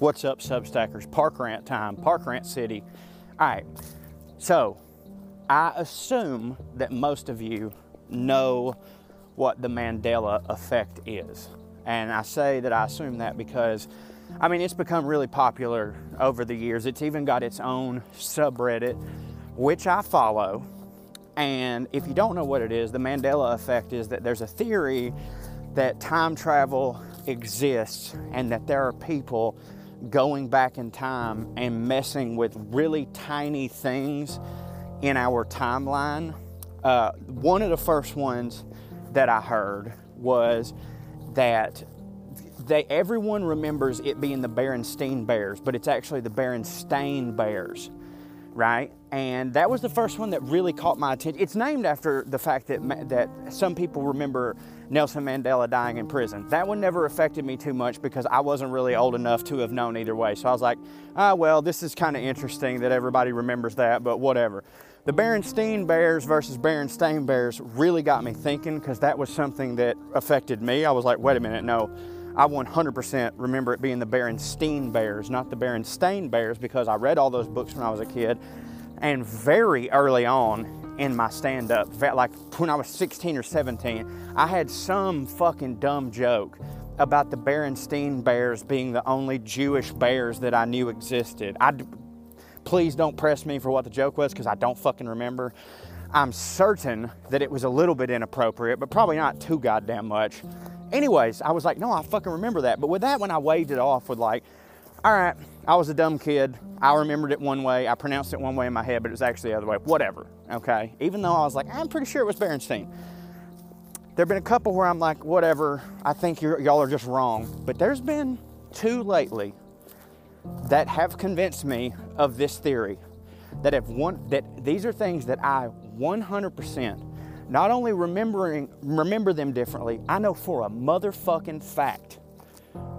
What's up, Substackers? Park Rant time, Park Rant City. All right, so I assume that most of you know what the Mandela effect is. And I say that I assume that because, I mean, it's become really popular over the years. It's even got its own subreddit, which I follow. And if you don't know what it is, the Mandela effect is that there's a theory that time travel exists and that there are people going back in time and messing with really tiny things in our timeline. Uh, one of the first ones that I heard was that they everyone remembers it being the Berenstein Bears, but it's actually the Berenstain Bears, right? And that was the first one that really caught my attention. It's named after the fact that that some people remember Nelson Mandela dying in prison. That one never affected me too much because I wasn't really old enough to have known either way. So I was like, ah, well, this is kind of interesting that everybody remembers that, but whatever. The Berenstein Bears versus Berenstain Bears really got me thinking because that was something that affected me. I was like, wait a minute, no, I 100% remember it being the Berenstein Bears, not the Berenstain Bears, because I read all those books when I was a kid. And very early on in my stand up, like when I was 16 or 17, I had some fucking dumb joke about the Berenstein Bears being the only Jewish bears that I knew existed. I Please don't press me for what the joke was because I don't fucking remember. I'm certain that it was a little bit inappropriate, but probably not too goddamn much. Anyways, I was like, no, I fucking remember that. But with that one, I waved it off with like, all right, I was a dumb kid. I remembered it one way. I pronounced it one way in my head, but it was actually the other way. Whatever, okay? Even though I was like, I'm pretty sure it was Berenstein. There have been a couple where I'm like, whatever, I think y'all are just wrong. But there's been two lately that have convinced me of this theory that if one that these are things that I 100% not only remembering remember them differently, I know for a motherfucking fact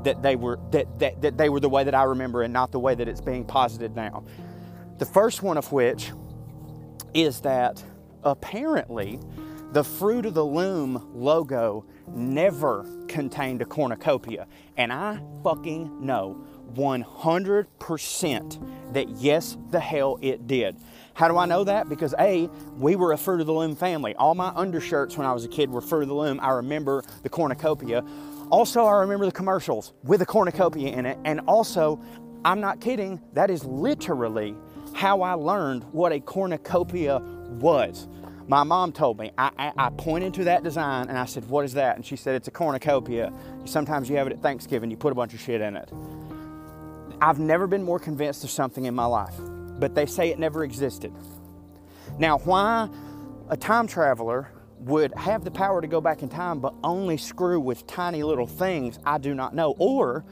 that they were that, that, that they were the way that I remember and not the way that it's being posited now. The first one of which is that apparently the Fruit of the Loom logo never contained a cornucopia. And I fucking know 100% that yes, the hell it did. How do I know that? Because A, we were a Fruit of the Loom family. All my undershirts when I was a kid were Fruit of the Loom. I remember the cornucopia. Also, I remember the commercials with a cornucopia in it. And also, I'm not kidding, that is literally how I learned what a cornucopia was. My mom told me, I, I, I, pointed to that design and I said, What is that? And she said, It's a cornucopia. Sometimes you have it at Thanksgiving, you put a bunch of shit in it. I've never been more convinced of something in my life, but they say it never existed. Now, why a time traveler would have the power to go back in time but only screw with tiny little things, I do not know. Or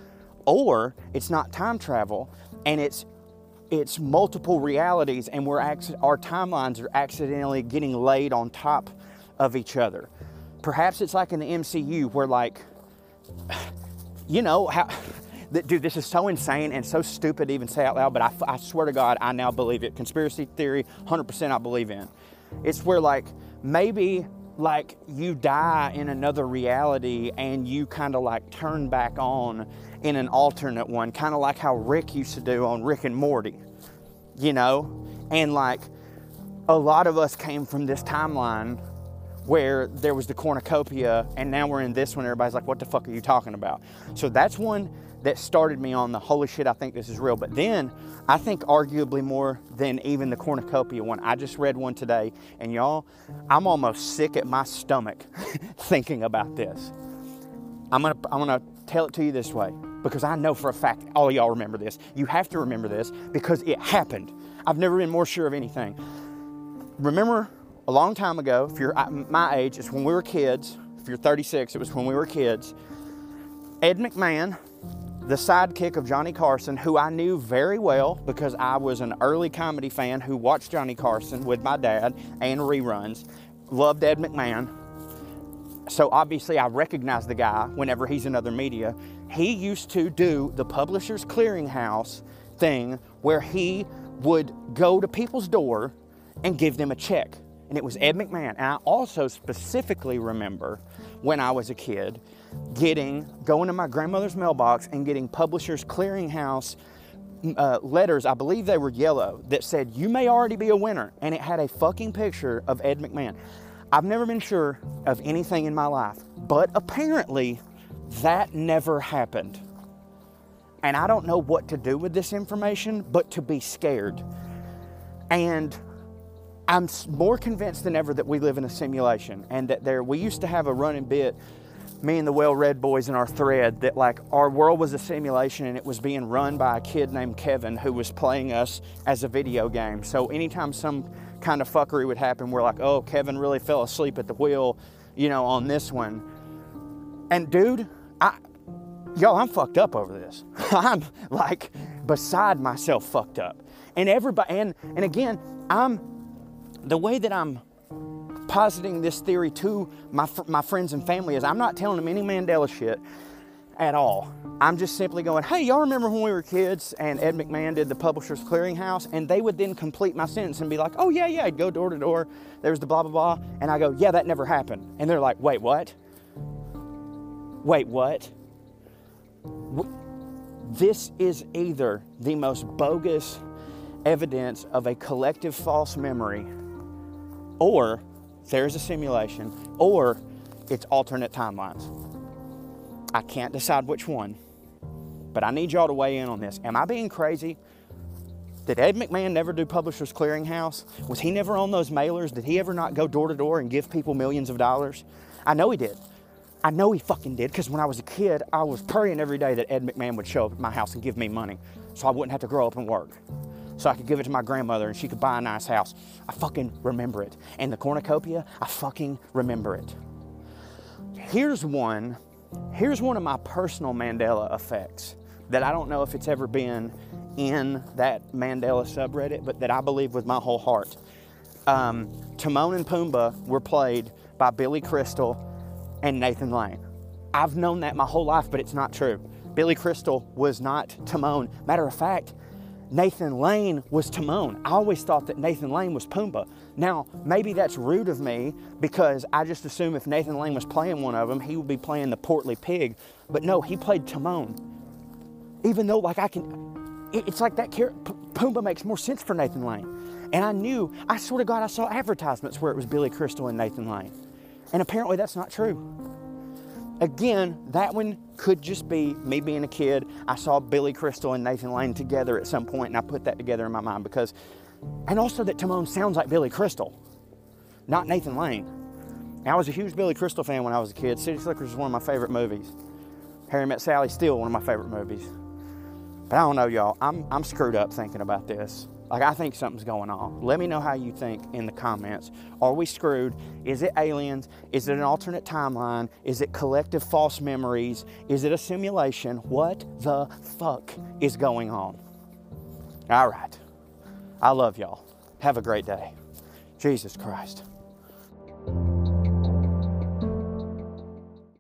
or it's not time travel and it's it's multiple realities and we're our timelines are accidentally getting laid on top of each other. Perhaps it's like in the MCU where like you know how dude, this is so insane and so stupid to even say out loud, but I, I swear to God, I now believe it. Conspiracy theory, 100% I believe in. It's where, like, maybe like you die in another reality and you kind of like turn back on in an alternate one, kind of like how Rick used to do on Rick and Morty, you know? And like a lot of us came from this timeline where there was the cornucopia and now we're in this one. Everybody's like, what the fuck are you talking about? So that's one that started me on the holy shit, I think this is real. But then I think arguably more than even the cornucopia one. I just read one today, and y'all, I'm almost sick at my stomach thinking about this. I'm gonna I'm gonna tell it to you this way because I know for a fact all y'all remember this. You have to remember this because it happened. I've never been more sure of anything. Remember a long time ago, if you're my age, it's when we were kids. If you're 36, it was when we were kids. Ed McMahon the sidekick of Johnny Carson, who I knew very well because I was an early comedy fan who watched Johnny Carson with my dad and reruns. Loved Ed McMahon. So obviously, I recognize the guy whenever he's in other media. He used to do the Publishers Clearinghouse thing where he would go to people's door and give them a check. And it was Ed McMahon. And I also specifically remember when I was a kid getting, going to my grandmother's mailbox and getting Publishers Clearinghouse uh, letters, I believe they were yellow, that said, You may already be a winner. And it had a fucking picture of Ed McMahon. I've never been sure of anything in my life, but apparently that never happened. And I don't know what to do with this information, but to be scared. And I'm more convinced than ever that we live in a simulation and that there, we used to have a running bit, me and the Well Red boys in our thread, that like our world was a simulation and it was being run by a kid named Kevin who was playing us as a video game. So anytime some kind of fuckery would happen, we're like, oh, Kevin really fell asleep at the wheel, you know, on this one. And dude, I, y'all, I'm fucked up over this. I'm like beside myself fucked up. And everybody, and, and again, I'm, the way that I'm positing this theory to my, my friends and family is I'm not telling them any Mandela shit at all. I'm just simply going, hey, y'all remember when we were kids and Ed McMahon did the Publishers Clearinghouse? And they would then complete my sentence and be like, oh, yeah, yeah, I'd go door to door. There's the blah, blah, blah. And I go, yeah, that never happened. And they're like, wait, what? Wait, what? This is either the most bogus evidence of a collective false memory, or there's a simulation, or it's alternate timelines. I can't decide which one, but I need y'all to weigh in on this. Am I being crazy? Did Ed McMahon never do Publishers Clearinghouse? Was he never on those mailers? Did he ever not go door to door and give people millions of dollars? I know he did. I know he fucking did because when I was a kid, I was praying every day that Ed McMahon would show up at my house and give me money so I wouldn't have to grow up and work. So I could give it to my grandmother and she could buy a nice house. I fucking remember it. And the cornucopia, I fucking remember it. Here's one, here's one of my personal Mandela effects that I don't know if it's ever been in that Mandela subreddit, but that I believe with my whole heart. Um, Timon and Pumbaa were played by Billy Crystal and Nathan Lane. I've known that my whole life, but it's not true. Billy Crystal was not Timon. Matter of fact, Nathan Lane was Timon. I always thought that Nathan Lane was Pumbaa. Now, maybe that's rude of me because I just assume if Nathan Lane was playing one of them, he would be playing the portly pig. But no, he played Timon. Even though, like, I can, it's like that character, Pumbaa makes more sense for Nathan Lane. And I knew, I sort of got, I saw advertisements where it was Billy Crystal and Nathan Lane. And apparently that's not true. Again, that one could just be me being a kid. I saw Billy Crystal and Nathan Lane together at some point, and I put that together in my mind because, and also that Timon sounds like Billy Crystal, not Nathan Lane. I was a huge Billy Crystal fan when I was a kid. City Slickers is one of my favorite movies. Harry Met Sally, still one of my favorite movies. But I don't know, y'all. I'm, I'm screwed up thinking about this. Like, I think something's going on. Let me know how you think in the comments. Are we screwed? Is it aliens? Is it an alternate timeline? Is it collective false memories? Is it a simulation? What the fuck is going on? All right. I love y'all. Have a great day. Jesus Christ.